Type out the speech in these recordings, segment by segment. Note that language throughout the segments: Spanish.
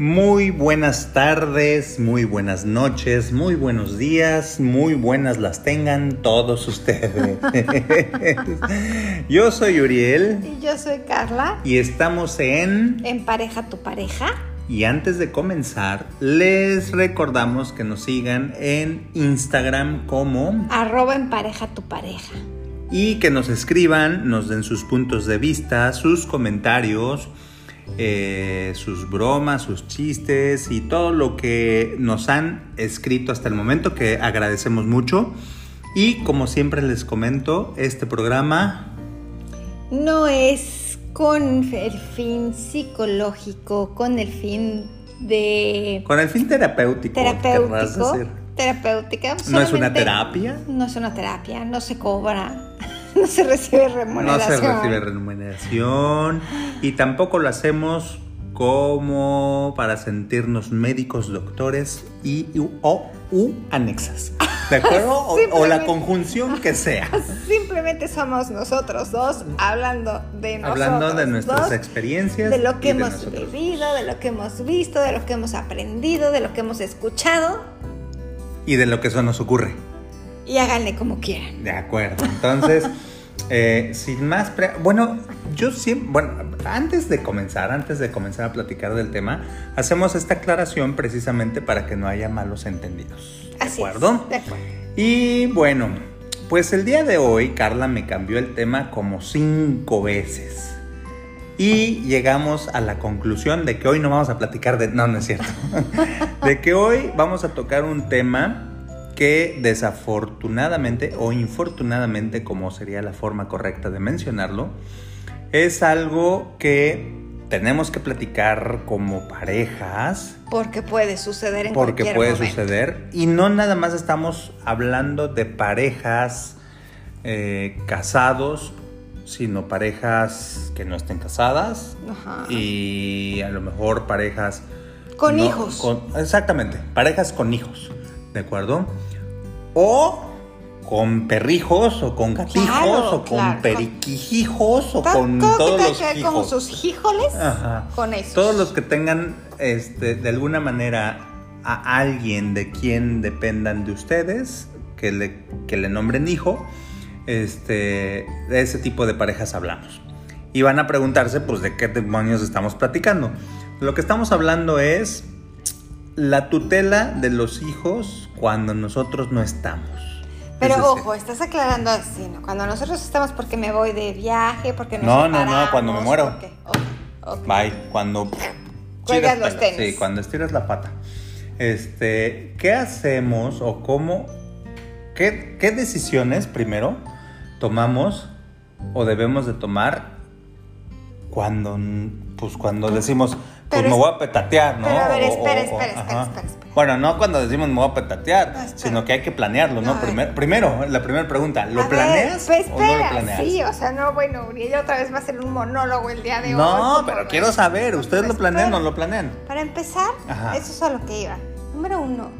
Muy buenas tardes, muy buenas noches, muy buenos días, muy buenas las tengan todos ustedes. yo soy Uriel. Y yo soy Carla. Y estamos en... En pareja tu pareja. Y antes de comenzar, les recordamos que nos sigan en Instagram como... Arroba en pareja tu pareja. Y que nos escriban, nos den sus puntos de vista, sus comentarios eh, sus bromas, sus chistes y todo lo que nos han escrito hasta el momento, que agradecemos mucho. Y como siempre les comento, este programa no es con el fin psicológico, con el fin de... Con el fin terapéutico. Terapéutico. Terapéutica. No es una terapia. No es una terapia, no se cobra. no se recibe remuneración. No se recibe remuneración y tampoco lo hacemos como para sentirnos médicos, doctores y o u anexas. ¿De acuerdo? o, la conjunción que sea. Simplemente somos nosotros dos hablando de nosotros. Hablando de nuestras experiencias. De lo que hemos vivido, de lo que hemos visto, de lo que hemos aprendido, de lo que hemos escuchado. Y de lo que eso nos ocurre y háganle como quieran. De acuerdo. Entonces, eh, sin más, bueno, yo siempre, bueno, antes de comenzar, antes de comenzar a platicar del tema, hacemos esta aclaración precisamente para que no haya malos entendidos. ¿De acuerdo? de acuerdo. Y bueno, pues el día de hoy Carla me cambió el tema como cinco veces. Y llegamos a la conclusión de que hoy no vamos a platicar de... No, no es cierto. de que hoy vamos a tocar un tema que desafortunadamente o infortunadamente, como sería la forma correcta de mencionarlo, es algo que tenemos que platicar como parejas. Porque puede suceder en Porque puede momento. suceder. Y no nada más estamos hablando de parejas eh, casados, sino parejas que no estén casadas. Y a lo mejor parejas... Con hijos. exactamente, parejas con hijos. ¿De acuerdo? O con perrijos, o con gatijos, o con periquijijos, o con todos los que hijos. Con sus hijoles, con esos. Todos los que tengan, este, de alguna manera, a alguien de quien dependan de ustedes, que le, que le nombren hijo, este, de ese tipo de parejas hablamos. Y van a preguntarse, pues, de qué demonios estamos platicando. Lo que estamos hablando es la tutela de los hijos cuando nosotros no estamos. Pero ojo, estás aclarando así, ¿no? Cuando nosotros estamos porque me voy de viaje, porque No, no, no, cuando me muero. Bye, cuando Juegas los tenis. Sí, cuando estiras la pata. Este, ¿qué hacemos o cómo qué, qué decisiones primero tomamos o debemos de tomar cuando pues cuando decimos pues me voy a petatear, ¿no? Pero a ver, espera, espera, espera, espera, Bueno, no cuando decimos me voy a petatear, sino que hay que planearlo, ¿no? primero, la primera pregunta, ¿lo planeas pues o no lo planeas? Sí, o sea, no, bueno, Uriel otra vez va a ser un monólogo el día de hoy. No, pero quiero saber, ¿ustedes lo planean o no lo planean? Para empezar, eso es a lo que iba. Número uno,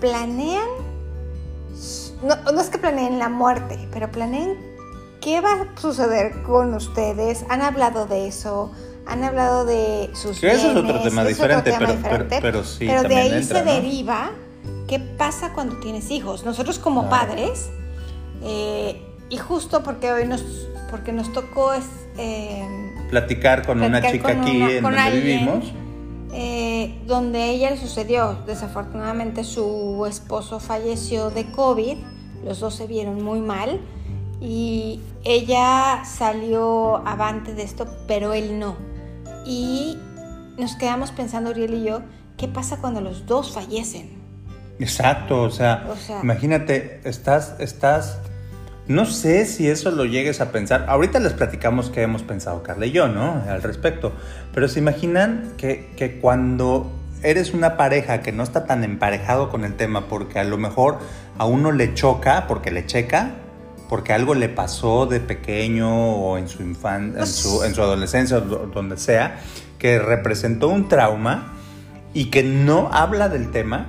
planean, no, no es que planeen la muerte, pero planeen qué va a suceder con ustedes. ¿Han hablado de eso? han hablado de sus bienes, Ese es otro tema, diferente, pero, sí. Pero de ahí se deriva qué pasa cuando tienes hijos. Nosotros como padres, eh, y justo porque hoy nos, porque nos tocó es, eh, platicar con una chica aquí en donde vivimos. Eh, donde ella le sucedió, desafortunadamente su esposo falleció de COVID, los dos se vieron muy mal y ella salió avante de esto, pero él no. Y nos quedamos pensando, Uriel y yo, ¿qué pasa cuando los dos fallecen? Exacto, o sea, imagínate, estás, estás, no sé si eso lo llegues a pensar. Ahorita les platicamos qué hemos pensado Carla y yo, ¿no? Al respecto. Pero se imaginan que, que cuando eres una pareja que no está tan emparejado con el tema porque a lo mejor a uno le choca, porque le checa, porque algo le pasó de pequeño o en su infancia, en, su, en su adolescencia o donde sea, que representó un trauma y que no habla del tema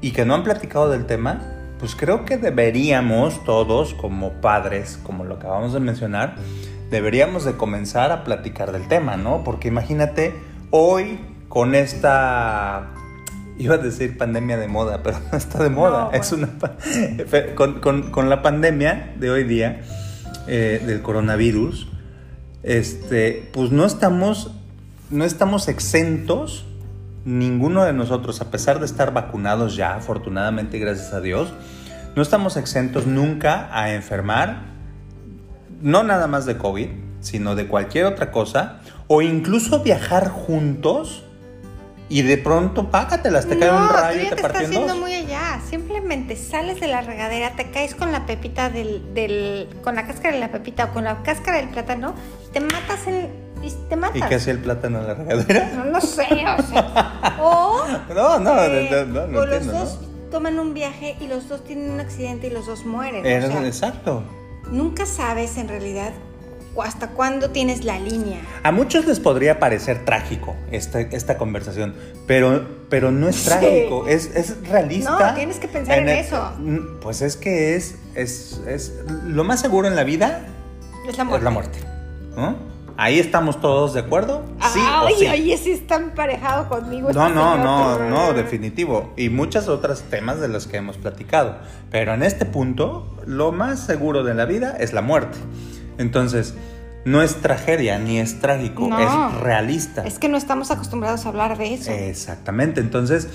y que no han platicado del tema, pues creo que deberíamos todos como padres, como lo acabamos de mencionar, deberíamos de comenzar a platicar del tema, ¿no? Porque imagínate hoy con esta iba a decir pandemia de moda, pero no está de moda. es una con, la pandemia de hoy día eh, del coronavirus, este, pues no estamos, no estamos exentos, ninguno de nosotros, a pesar de estar vacunados ya, afortunadamente, gracias a Dios, no estamos exentos nunca a enfermar, no nada más de COVID, sino de cualquier otra cosa, o incluso viajar juntos y de pronto págatelas, te cae un rayo y te, te estás yendo muy allá. Simplemente sales de la regadera, te caes con la pepita del, del, con la cáscara de la pepita o con la cáscara del plátano, te matas en, y te matas. ¿Y qué hacía el plátano en la regadera? No lo sé, o sea. o no, no, no, no, no, o los dos toman un viaje y los dos tienen un accidente y los dos mueren. exacto. Nunca sabes en realidad hasta cuándo tienes la línea. A muchos les podría parecer trágico esta, esta conversación, pero, pero no es trágico, es, es, realista. No, tienes que pensar en, eso. Pues es que es, es, es, lo más seguro en la vida es la muerte. Es la muerte Ahí estamos todos de acuerdo. Sí ay, o sí. Oye, sí está emparejado conmigo. No, este no, no, no, definitivo. Y muchos otros temas de los que hemos platicado. Pero en este punto, lo más seguro de la vida es la muerte. Entonces, no es tragedia ni es trágico, es realista. Es que no estamos acostumbrados a hablar de eso. Exactamente. Entonces,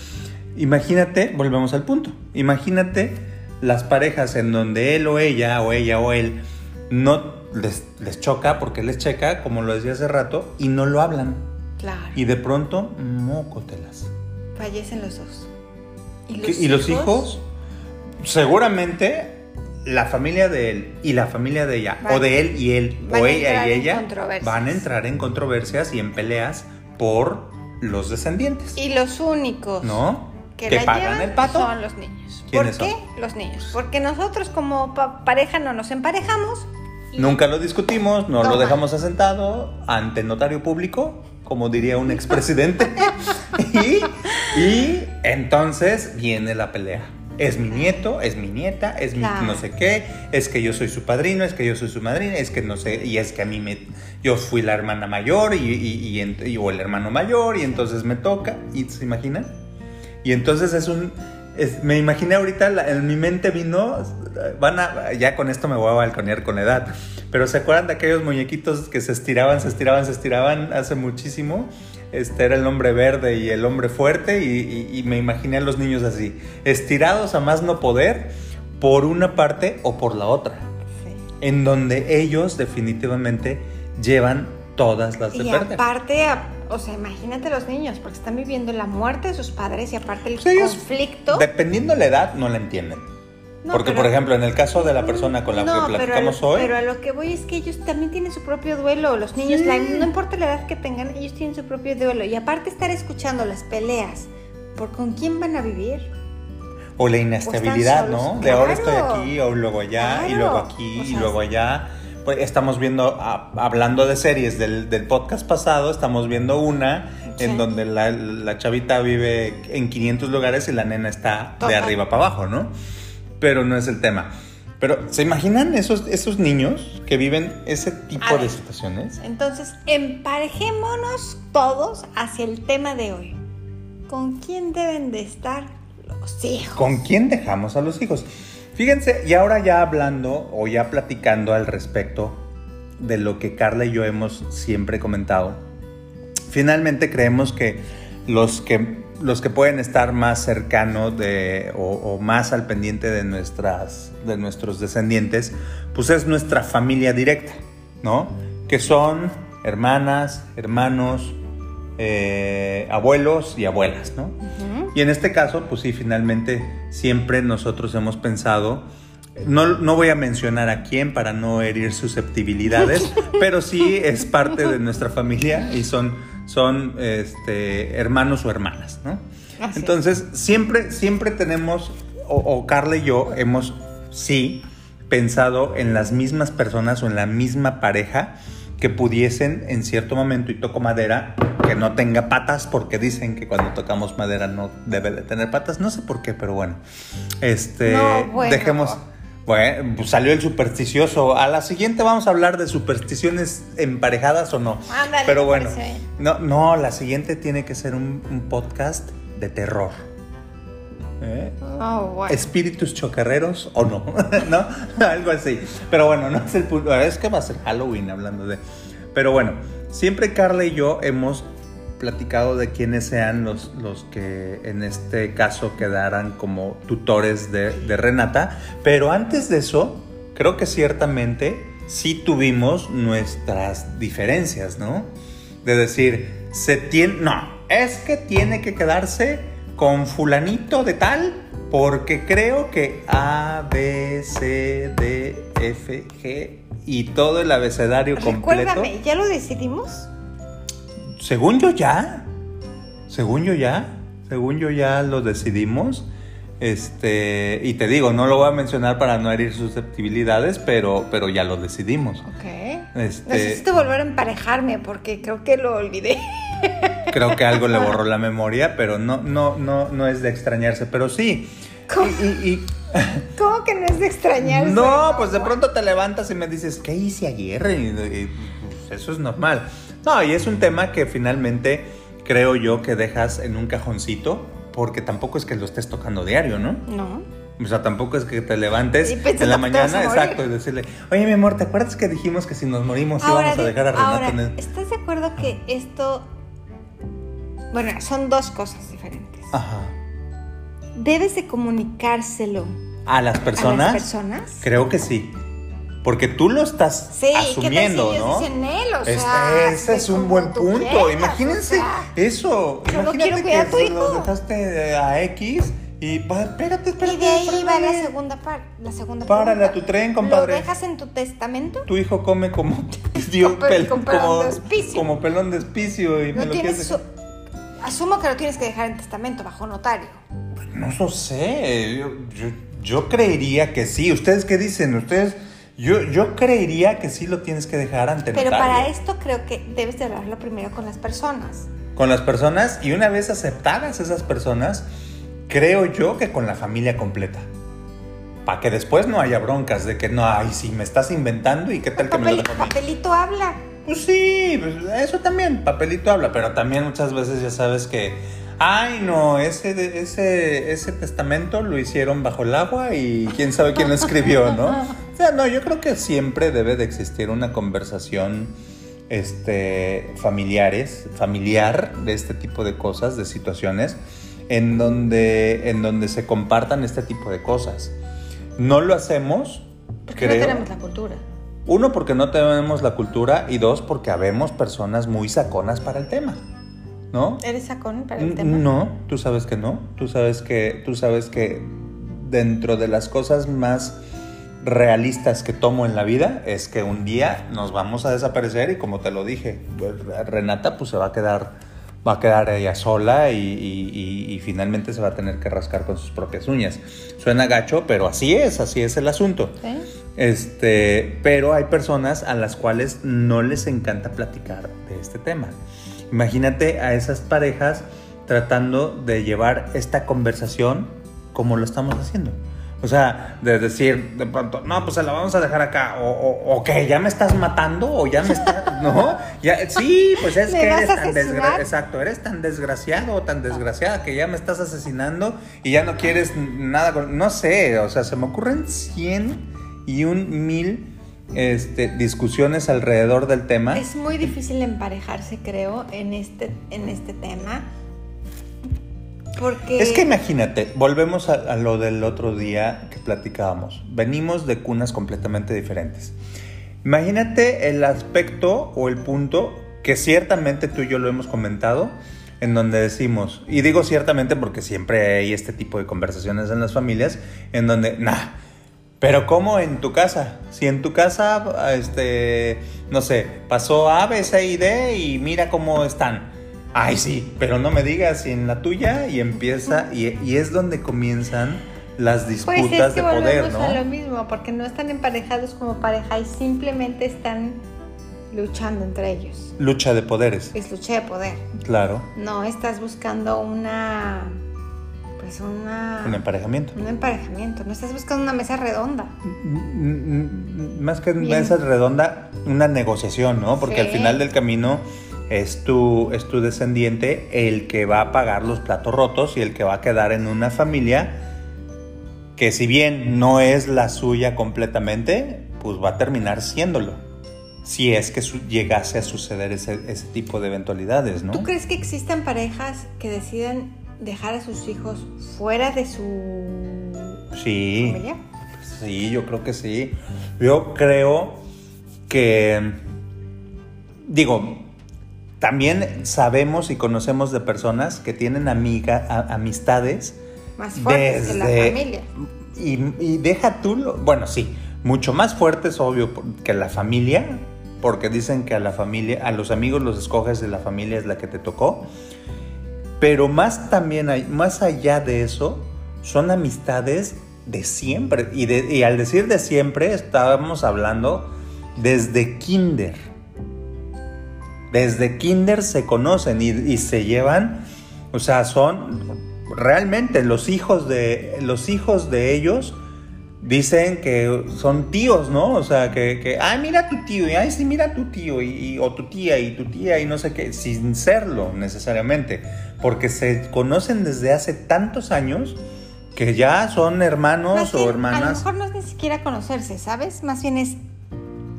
imagínate, volvemos al punto. Imagínate las parejas en donde él o ella o ella o él no les, les choca porque les checa, como lo decía hace rato, y no lo hablan. Claro. Y de pronto, mócotelas. Fallecen los dos. ¿Y los, ¿Y los hijos? Seguramente la familia de él y la familia de ella, o de él y él, o ella y ella, van a entrar en controversias y en peleas por los descendientes. Y los únicos ¿no? que, pagan el pato son los niños. ¿Por qué los niños? Porque nosotros como pareja no nos emparejamos. Nunca lo discutimos, no lo dejamos asentado ante notario público, como diría un expresidente. y, y entonces viene la pelea es mi nieto, es mi nieta, es mi no sé qué, es que yo soy su padrino, es que yo soy su madrina, es que no sé, y es que a mí me, yo fui la hermana mayor y, y, o el hermano mayor y entonces me toca, ¿y se imaginan? Y entonces es un, me imaginé ahorita, en mi mente vino, van a, ya con esto me voy a balconear con la edad, pero ¿se acuerdan de aquellos muñequitos que se estiraban, se estiraban, se estiraban hace muchísimo? Este era el hombre verde y el hombre fuerte y, me imaginé a los niños así, estirados a más no poder por una parte o por la otra, en donde ellos definitivamente llevan todas las de y aparte, o sea, imagínate los niños, porque están viviendo la muerte de sus padres y aparte el conflicto. dependiendo de la edad, no la entienden. Porque, por ejemplo, en el caso de la persona con la que platicamos hoy. Pero a lo que voy es que ellos también tienen su propio duelo. Los niños, no importa la edad que tengan, ellos tienen su propio duelo. Y aparte, estar escuchando las peleas por con quién van a vivir. O la inestabilidad, ¿no? De ahora estoy aquí, o luego allá, y luego aquí, y luego allá. Pues estamos viendo, hablando de series del, podcast pasado, estamos viendo una en donde la, chavita vive en 500 lugares y la nena está de arriba para abajo, ¿no? Pero no es el tema. Pero, ¿se imaginan esos, esos niños que viven ese tipo de situaciones? Entonces, emparejémonos todos hacia el tema de hoy. ¿Con quién deben de estar los hijos? ¿Con quién dejamos a los hijos? Fíjense, y ahora ya hablando o ya platicando al respecto de lo que Carla y yo hemos siempre comentado, finalmente creemos que los que los que pueden estar más cercanos de, o, más al pendiente de, nuestras, de nuestros descendientes, pues es nuestra familia directa, ¿no? Que son hermanas, hermanos, eh, abuelos y abuelas, ¿no? Y en este caso, pues sí, finalmente siempre nosotros hemos pensado, no, no voy a mencionar a quién para no herir susceptibilidades, pero sí es parte de nuestra familia y son son este, hermanos o hermanas, ¿no? Entonces, siempre, siempre tenemos, o, Carla y yo hemos, sí, pensado en las mismas personas o en la misma pareja que pudiesen en cierto momento, y toco madera, que no tenga patas, porque dicen que cuando tocamos madera no debe de tener patas, no sé por qué, pero bueno, este, dejemos, Bueno, pues salió el supersticioso. A la siguiente vamos a hablar de supersticiones emparejadas o no. Ándale, Pero bueno, no, no, la siguiente tiene que ser un, un podcast de terror. ¿Eh? Oh. Espíritus chocarreros o no, ¿no? Algo así. Pero bueno, no es el punto. Es que va a ser Halloween hablando de. Pero bueno, siempre Carla y yo hemos platicado de quiénes sean los, los que en este caso quedaran como tutores de, de Renata. Pero antes de eso, creo que ciertamente sí tuvimos nuestras diferencias, ¿no? De decir, se tiene. No, es que tiene que quedarse con fulanito de tal porque creo que A, B, C, D, F, G y todo el abecedario completo. Recuérdame, ¿ya lo decidimos? Según yo ya, según yo ya, según yo ya lo decidimos. Este, y te digo, no lo voy a mencionar para no herir susceptibilidades, pero, pero ya lo decidimos. Ok. Este- Necesito volver a emparejarme porque creo que lo olvidé. Creo que algo le borró la memoria, pero no, no, no, no es de extrañarse. Pero sí. ¿Cómo? Y- y- y- ¿Cómo que no es de extrañarse? No, pues de pronto te levantas y me dices, ¿qué hice ayer? Y, y, pues, eso es normal. No, y es un tema que finalmente creo yo que dejas en un cajoncito, porque tampoco es que lo estés tocando diario, ¿no? No. O sea, tampoco es que te levantes en la mañana, exacto, y decirle, oye, mi amor, ¿te acuerdas que dijimos que si nos morimos Ahora, íbamos a dejar a Renata ahora, en el... ¿estás de acuerdo que esto... Bueno, son dos cosas diferentes. Ajá. Debes de comunicárselo ¿A las personas? a las personas. Creo que sí. Porque tú lo estás Sí, asumiendo, ¿qué tal si ¿no? él? O Es- sea, ese es un como buen punto. quieras, Imagínense o sea, eso. yo no Imagínate quiero cuidar a tu que hijo. los dejaste a X y va, espérate, espérate. Y de ahí va la segunda parte. La segunda Párale a tu tren, compadre. ¿Lo dejas en tu testamento? Tu hijo come como dio pel- como, como pelón de espicio y me No lo tienes su- Asumo que lo tienes que dejar en testamento bajo notario. No lo sé. Yo, yo, yo creería que sí. ¿Ustedes qué dicen? Ustedes. Yo, yo creería que sí lo tienes que dejar ante Pero notario. para esto creo que debes de hablarlo primero con las personas. Con las personas y una vez aceptadas esas personas, creo yo que con la familia completa. Para que después no haya broncas de que no, ay, sí, me estás inventando y qué tal que me lo dejo papelito habla. Pues sí, pues eso también, papelito habla, pero también muchas veces ya sabes que, ay no, ese, ese, ese testamento lo hicieron bajo el agua y quién sabe quién lo escribió, ¿no? O sea, no, yo creo que siempre debe de existir una conversación este, familiares, familiar de este tipo de cosas, de situaciones, en donde, en donde se compartan este tipo de cosas. No lo hacemos, Porque creo. no tenemos la cultura. Uno, porque no tenemos la cultura y dos, porque habemos personas muy saconas para el tema, ¿no? ¿Eres sacón para el tema? No, tú sabes que no. Tú sabes que, tú sabes que dentro de las cosas más realistas que tomo en la vida es que un día nos vamos a desaparecer y como te lo dije, pues, Renata pues se va a quedar, va a quedar ella sola y, y- y- y finalmente se va a tener que rascar con sus propias uñas. Suena gacho, pero así es, así es el asunto. Este, pero hay personas a las cuales no les encanta platicar de este tema. Imagínate a esas parejas tratando de llevar esta conversación como lo estamos haciendo. O sea, de decir de pronto, no, pues se la vamos a dejar acá, o, o, o que ya me estás matando, o ya me estás, ¿no? Ya, sí, pues es ¿Me que eres tan desgraciado, exacto, eres tan desgraciado o tan desgraciada que ya me estás asesinando y ya no quieres nada con, no sé, o sea, se me ocurren cien y un mil este, discusiones alrededor del tema. Es muy difícil emparejarse, creo, en este, en este tema. Porque. Es que imagínate, volvemos a, a lo del otro día que platicábamos. Venimos de cunas completamente diferentes. Imagínate el aspecto o el punto que ciertamente tú y yo lo hemos comentado, en donde decimos, y digo ciertamente porque siempre hay este tipo de conversaciones en las familias, en donde, nah, pero ¿cómo en tu casa? Si en tu casa, este, no sé, pasó A, B, C y D y mira cómo están. Ay, sí, pero no me digas si en la tuya y empieza, y, y es donde comienzan las Pues disputas es que de poder, ¿no? a lo mismo, porque no están emparejados como pareja y simplemente están luchando entre ellos. Lucha de poderes, Es lucha de poder. claro. No estás buscando una. pues una... Un emparejamiento. Un emparejamiento, no estás buscando una mesa redonda. Más que una mesa redonda, una negociación, ¿no? Porque al final del camino es tu, es tu descendiente el que va a pagar los platos rotos y el que va a quedar en una familia que si bien no es la suya completamente, pues va a terminar siéndolo. Si es que llegase a suceder ese, ese tipo de eventualidades, ¿no? ¿Tú crees que existen parejas que deciden dejar a sus hijos fuera de su sí, familia? Sí, yo creo que sí. Yo creo que, digo, también sabemos y conocemos de personas que tienen amiga, amistades más fuertes que la familia. Y, deja tú, bueno, sí, mucho más fuertes, obvio, que la familia, porque dicen que a la familia, a los amigos los escoges de la familia es la que te tocó. Pero más también, hay, más allá de eso, son amistades de siempre. Y, y al decir de siempre, estábamos hablando desde kinder. Desde kinder se conocen y, se llevan, o sea, son realmente los hijos de, los hijos de ellos dicen que son tíos, ¿no? O sea, que, que ay, mira tu tío, y ay, sí, mira tu tío, y, o tu tía, y tu tía, y no sé qué, sin serlo necesariamente, porque se conocen desde hace tantos años que ya son hermanos o hermanas. A lo mejor no es ni siquiera conocerse, ¿sabes? Más bien es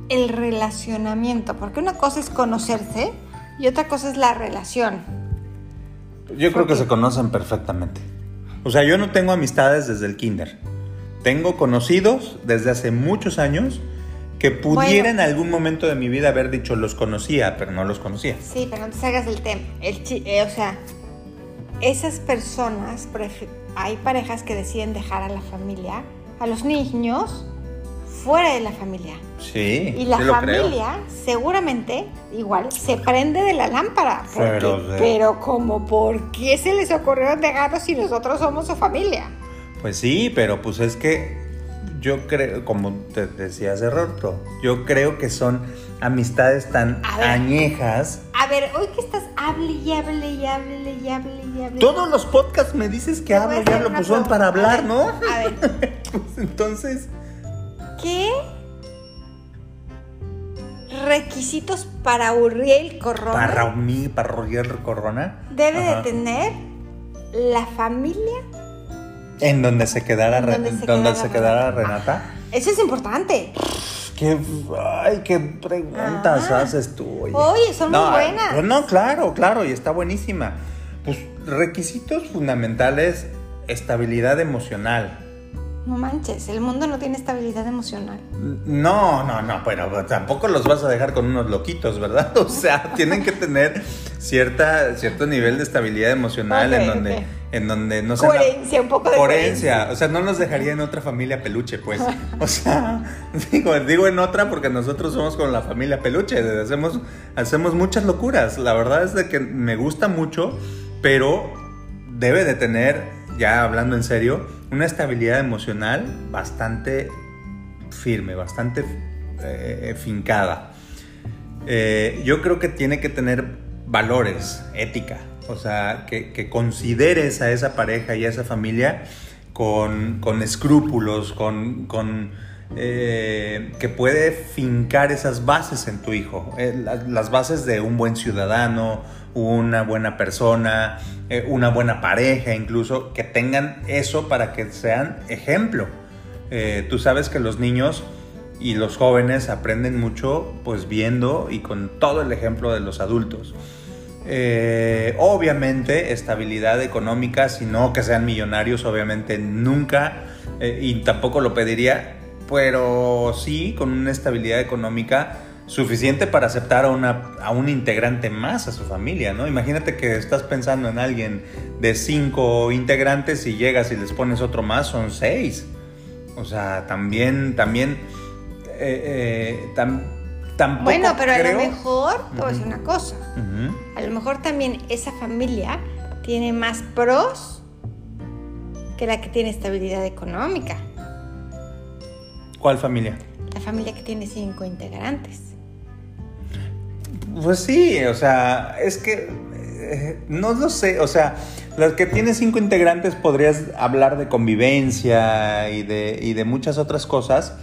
el relacionamiento, porque una cosa es conocerse y otra cosa es la relación. Yo creo que se conocen perfectamente. O sea, yo no tengo amistades desde el kinder. Tengo conocidos desde hace muchos años que pudiera en algún momento de mi vida haber dicho los conocía, pero no los conocía. Sí, pero no te salgas del tema. El eh, o sea, esas personas, hay parejas que deciden dejar a la familia, a los niños, fuera de la familia. Sí. Y la familia seguramente igual se prende de la lámpara. pero, como, ¿por qué se les ocurrió dejarlos si nosotros somos su familia? Pues sí, pero pues es que yo creo, como te decía hace rato, yo creo que son amistades tan añejas. A ver, hoy que estás hable y hable y hable y hable y hable. Todos los podcasts me dices que hablo y hablo, pues son para hablar, ¿no? A ver. pues entonces. ¿Qué requisitos para Uriel Corona? Para mí, para Uriel Corona. Debe de tener la familia. En donde se quedara, donde se, quedara, Renata. Eso es importante. Qué, ay, qué preguntas ah. haces tú. Oye, son muy buenas. No, claro, claro, y está buenísima. Pues requisitos fundamentales, estabilidad emocional no manches, el mundo no tiene estabilidad emocional. No, no, no, pero tampoco los vas a dejar con unos loquitos, ¿verdad? O sea, tienen que tener cierta, cierto nivel de estabilidad emocional en donde, en donde no Coherencia, un poco de coherencia. O sea, no nos dejaría en otra familia peluche, pues. O sea, digo, digo en otra porque nosotros somos con la familia peluche, hacemos, hacemos muchas locuras. La verdad es de que me gusta mucho, pero debe de tener ya hablando en serio, una estabilidad emocional bastante firme, bastante eh, fincada. Eh, yo creo que tiene que tener valores, ética, o sea, que, consideres a esa pareja y a esa familia con, escrúpulos, con, eh, que puede fincar esas bases en tu hijo, las bases de un buen ciudadano, una buena persona, eh, una buena pareja, incluso que tengan eso para que sean ejemplo. Eh, tú sabes que los niños y los jóvenes aprenden mucho pues viendo y con todo el ejemplo de los adultos. Eh, obviamente estabilidad económica, si no que sean millonarios, obviamente nunca, y tampoco lo pediría, pero sí con una estabilidad económica suficiente para aceptar a, una, a un integrante más a su familia, ¿no? Imagínate que estás pensando en alguien de cinco integrantes y llegas y les pones otro más, son seis. O sea, también, también, eh, eh, tampoco Bueno, pero a lo mejor, te voy a decir una cosa, a lo mejor también esa familia tiene más pros que la que tiene estabilidad económica. ¿Cuál familia? La familia que tiene cinco integrantes. Pues sí, o sea, es que eh, no lo sé, o sea, las que tiene cinco integrantes podrías hablar de convivencia y de, y de muchas otras cosas,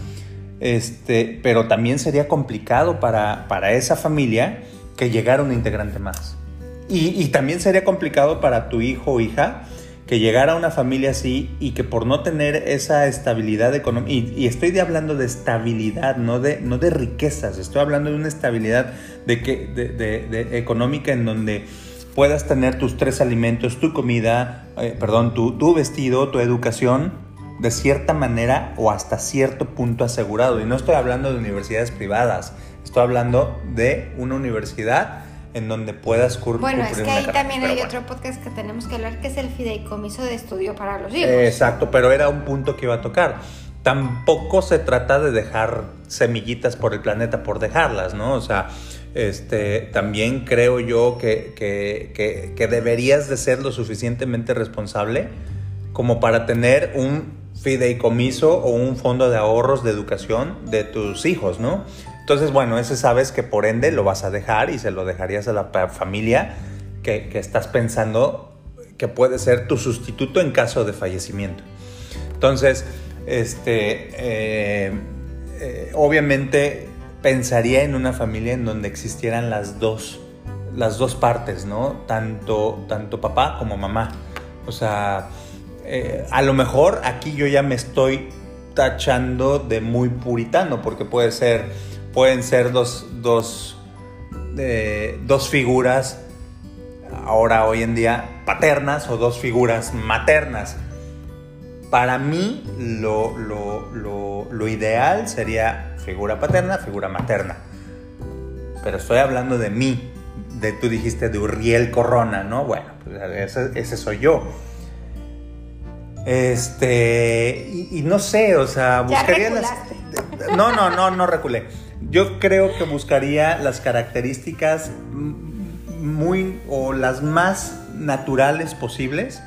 este, pero también sería complicado para, para esa familia que llegara un integrante más. Y, y, también sería complicado para tu hijo o hija que llegara una familia así y que por no tener esa estabilidad económica, y, estoy de hablando de estabilidad, no de, no de riquezas, estoy hablando de una estabilidad de que, de, de, económica en donde puedas tener tus tres alimentos, tu comida, eh, perdón, tu, tu vestido, tu educación, de cierta manera o hasta cierto punto asegurado. Y no estoy hablando de universidades privadas, estoy hablando de una universidad en donde puedas curtir. Bueno, es que ahí también hay otro podcast que tenemos que hablar, que es el fideicomiso de estudio para los hijos. Exacto, pero era un punto que iba a tocar. Tampoco se trata de dejar semillitas por el planeta por dejarlas, ¿no? O sea, este, también creo yo que, que, que deberías de ser lo suficientemente responsable como para tener un fideicomiso o un fondo de ahorros de educación de tus hijos, ¿no? Entonces, bueno, ese sabes que por ende lo vas a dejar y se lo dejarías a la familia que, estás pensando que puede ser tu sustituto en caso de fallecimiento. Entonces, este, eh, eh, obviamente pensaría en una familia en donde existieran las dos, las dos partes, ¿no? Tanto, tanto papá como mamá. O sea, eh, a lo mejor aquí yo ya me estoy tachando de muy puritano, porque puede ser pueden ser dos, dos, eh, dos figuras, ahora hoy en día paternas o dos figuras maternas. Para mí lo, lo, ideal sería figura paterna, figura materna. Pero estoy hablando de mí, de tú dijiste de Uriel Corona, ¿no? Bueno, pues ese, soy yo. Este, y, no sé, o sea, buscaría las. No, no, no, no reculé. Yo creo que buscaría las características muy o las más naturales posibles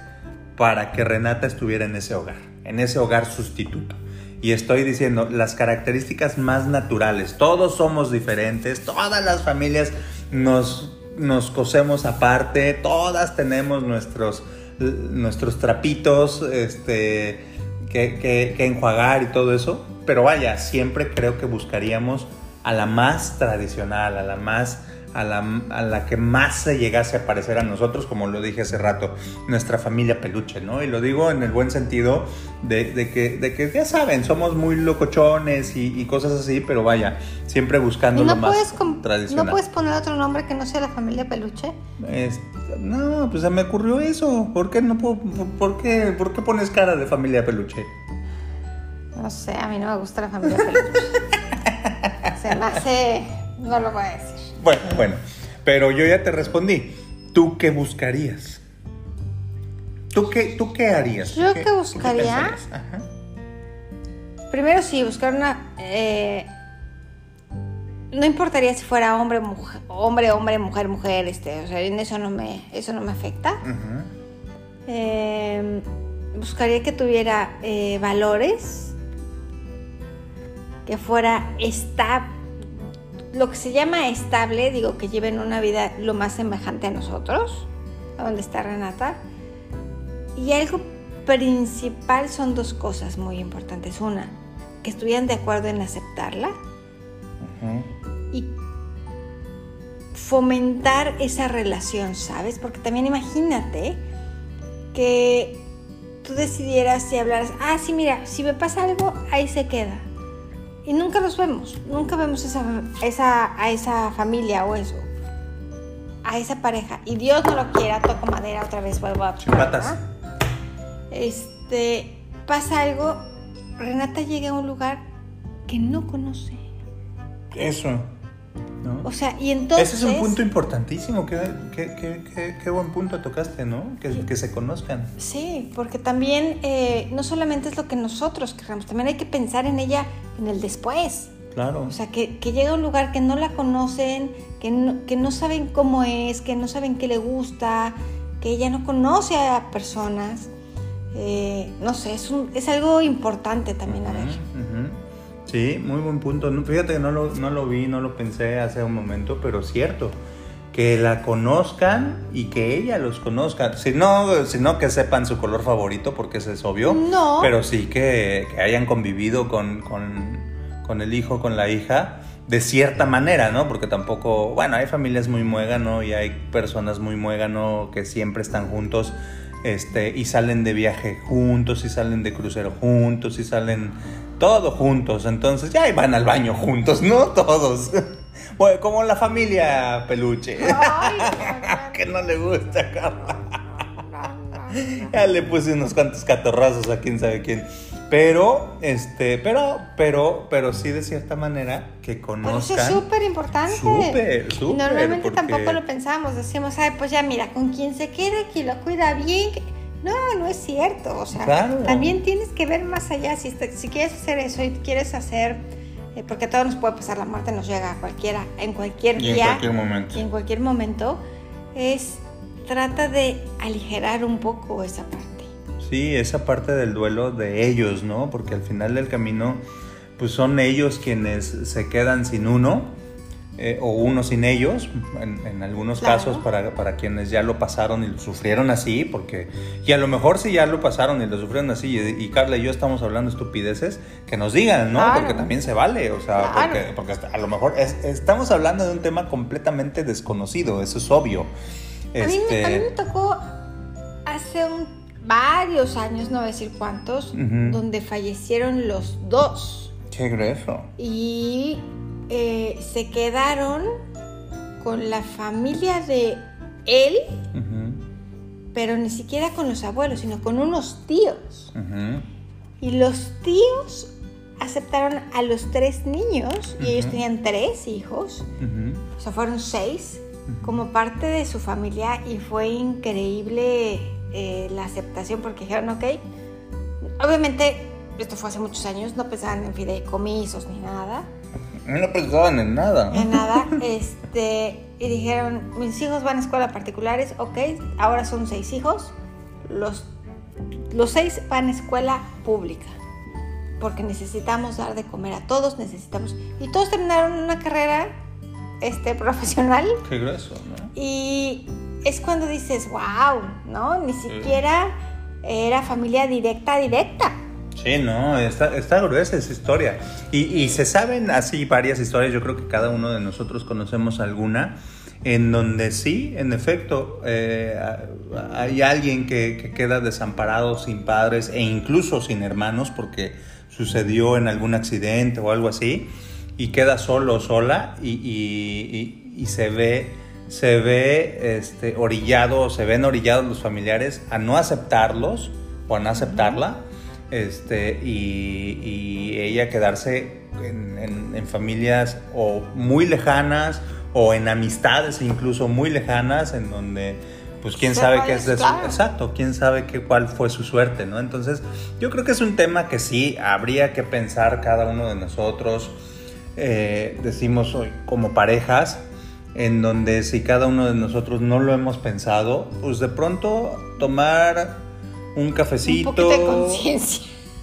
para que Renata estuviera en ese hogar, en ese hogar sustituto. Y estoy diciendo las características más naturales. Todos somos diferentes, todas las familias nos, nos cosemos aparte, todas tenemos nuestros, nuestros trapitos este, que, que enjuagar y todo eso. Pero vaya, siempre creo que buscaríamos a la más tradicional, a la más a la, a la, que más se llegase a parecer a nosotros, como lo dije hace rato, nuestra familia peluche, ¿no? Y lo digo en el buen sentido de, de, que, de que, ya saben, somos muy locochones y, cosas así, pero vaya, siempre buscando lo más tradicional. ¿No puedes poner otro nombre que no sea la familia peluche? no, pues se me ocurrió eso. ¿Por qué, no puedo, por, qué, ¿Por qué pones cara de familia peluche? No sé, a mí no me gusta la familia peluche. Se me hace. No lo voy a decir. Bueno, bueno. Pero yo ya te respondí. ¿Tú qué buscarías? ¿Tú qué, tú qué harías? ¿Yo qué, buscaría? Primero sí, buscar una... Eh, no importaría si fuera hombre, mujer, hombre, hombre, mujer, mujer, este, o sea, eso no me, eso no me afecta. Eh, buscaría que tuviera eh, valores, que fuera estable, lo que se llama estable, digo que lleven una vida lo más semejante a nosotros, a donde está Renata. Y algo principal son dos cosas muy importantes. Una, que estuvieran de acuerdo en aceptarla y fomentar esa relación, ¿sabes? Porque también imagínate que tú decidieras y hablaras, ah, sí, mira, si me pasa algo, ahí se queda y nunca los vemos, nunca vemos esa, esa, a esa familia o eso, a esa pareja. Y Dios no lo quiera, toco madera, otra vez vuelvo a... Chimpatas. Este, pasa algo, Renata llega a un lugar que no conoce. Eso. O sea, y entonces... Ese es un punto importantísimo, qué, qué, buen punto tocaste, ¿no? Que, que, se conozcan. Sí, porque también eh, no solamente es lo que nosotros queramos, también hay que pensar en ella en el después. Claro. O sea, que, que llega a un lugar que no la conocen, que no, que no saben cómo es, que no saben qué le gusta, que ella no conoce a personas. Eh, no sé, es, un, es algo importante también a ver. Sí, muy buen punto. Fíjate que no lo, no lo vi, no lo pensé hace un momento, pero cierto. que la conozcan y que ella los conozca. Si no, sino que sepan su color favorito, porque eso es obvio. No. Pero sí que, que hayan convivido con, con, con, el hijo, con la hija, de cierta manera, ¿no? Porque tampoco, bueno, hay familias muy muégano y hay personas muy muégano que siempre están juntos. Este, y salen de viaje juntos, y salen de crucero juntos, y salen todos juntos. Entonces ya van al baño juntos, ¿no? Todos. Bueno, como la familia peluche. que no le gusta, Ya le puse unos cuantos catorrazos a quién sabe quién. Pero, este, pero, pero, pero sí de cierta manera que conozcan. eso es súper importante. Súper, súper. Normalmente tampoco lo pensamos. Decimos, ay, pues ya mira, con quien se quede, que lo cuida bien. No, no es cierto. O sea, también tienes que ver más allá. Si, si quieres hacer eso y quieres hacer eh, porque a todos nos puede pasar, la muerte nos llega a cualquiera, en cualquier día. en cualquier momento. Y en cualquier momento, es, trata de aligerar un poco esa parte. Sí, esa parte del duelo de ellos, ¿no? Porque al final del camino, pues son ellos quienes se quedan sin uno eh, o uno sin ellos, en, algunos casos para, para, quienes ya lo pasaron y lo sufrieron así, porque, y a lo mejor si ya lo pasaron y lo sufrieron así, y, Carla y yo estamos hablando estupideces, que nos digan, ¿no? Porque también se vale, o sea, porque, porque, a lo mejor estamos hablando de un tema completamente desconocido, eso es obvio. A, mí, a, mí, me este tocó hace un, varios años, no voy a decir cuántos, donde fallecieron los dos. Qué grueso. Y eh, se quedaron con la familia de él, pero ni siquiera con los abuelos, sino con unos tíos. Y los tíos aceptaron a los tres niños, y ellos tenían tres hijos, o sea, fueron seis, como parte de su familia, y fue increíble eh, la aceptación porque dijeron, ok, obviamente esto fue hace muchos años, no pensaban en fideicomisos ni nada. No pensaban en nada. En nada. Este, y dijeron, mis hijos van a escuela particulares, ok, ahora son seis hijos. Los, los seis van a escuela pública. Porque necesitamos dar de comer a todos, necesitamos... Y todos terminaron una carrera este, profesional. Qué grueso, ¿no? Y es cuando dices, wow, ¿no? Ni siquiera era familia directa, directa. Sí, no, está, está gruesa esa historia. Y, se saben así varias historias, yo creo que cada uno de nosotros conocemos alguna, en donde sí, en efecto, eh, hay alguien que, queda desamparado sin padres e incluso sin hermanos porque sucedió en algún accidente o algo así, y queda solo o sola y, se ve se ve este, orillado, se ven orillados los familiares a no aceptarlos o a no aceptarla este, y, ella quedarse en, familias o muy lejanas o en amistades incluso muy lejanas en donde pues quién sabe qué es de su, exacto, quién sabe qué, cuál fue su suerte, ¿no? Entonces yo creo que es un tema que sí habría que pensar cada uno de nosotros, eh, decimos hoy como parejas, en donde si cada uno de nosotros no lo hemos pensado, pues de pronto tomar un cafecito. Un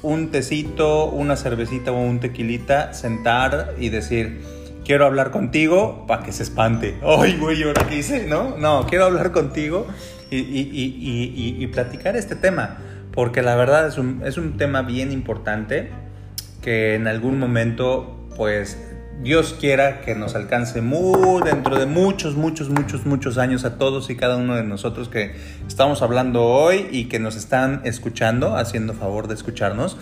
Un tecito, una cervecita o un tequilita, sentar y decir, quiero hablar contigo para que se espante. Ay, güey, ¿ahora qué hice? No, no, quiero hablar contigo y, y, platicar este tema. Porque la verdad es un, es un tema bien importante que en algún momento, pues, Dios quiera que nos alcance muy dentro de muchos, muchos, muchos, muchos años a todos y cada uno de nosotros que estamos hablando hoy y que nos están escuchando, haciendo favor de escucharnos.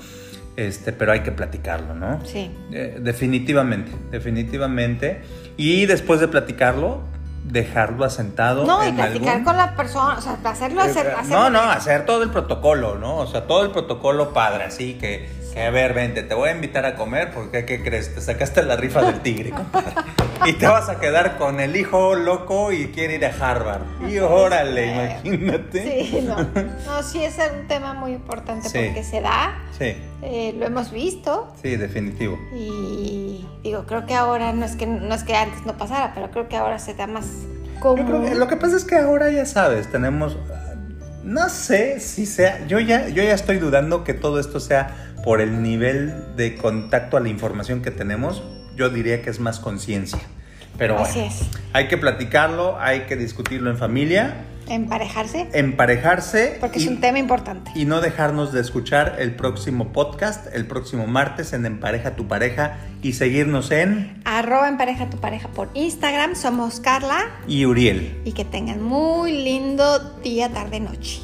Este, pero hay que platicarlo, ¿no? Sí. Eh, definitivamente, definitivamente. Y después de platicarlo, dejarlo asentado. No, y platicar con la persona, o sea, hacerlo, hacer, eh, No, no, hacer todo el protocolo, ¿no? O sea, todo el protocolo padre, así que a ver, vente, te voy a invitar a comer porque, ¿qué crees? Te sacaste la rifa del tigre, compadre. Y te vas a quedar con el hijo loco y quiere ir a Harvard. Y órale, imagínate. Sí, no. No, sí es un tema muy importante porque se da. Sí. Eh, lo hemos visto. Sí, definitivo. Y digo, creo que ahora, no es que, no es que antes no pasara, pero creo que ahora se da más común. lo que pasa es que ahora ya sabes, tenemos no sé si sea, yo ya, yo ya estoy dudando que todo esto sea por el nivel de contacto a la información que tenemos, yo diría que es más conciencia. Pero bueno, Así es. hay que platicarlo, hay que discutirlo en familia, Emparejarse, emparejarse. porque y- es un tema importante. Y no dejarnos de escuchar el próximo podcast, el próximo martes en Empareja tu pareja y seguirnos en Arroba empareja tu pareja por Instagram. Somos Carla y Uriel. y que tengan muy lindo día, tarde, noche.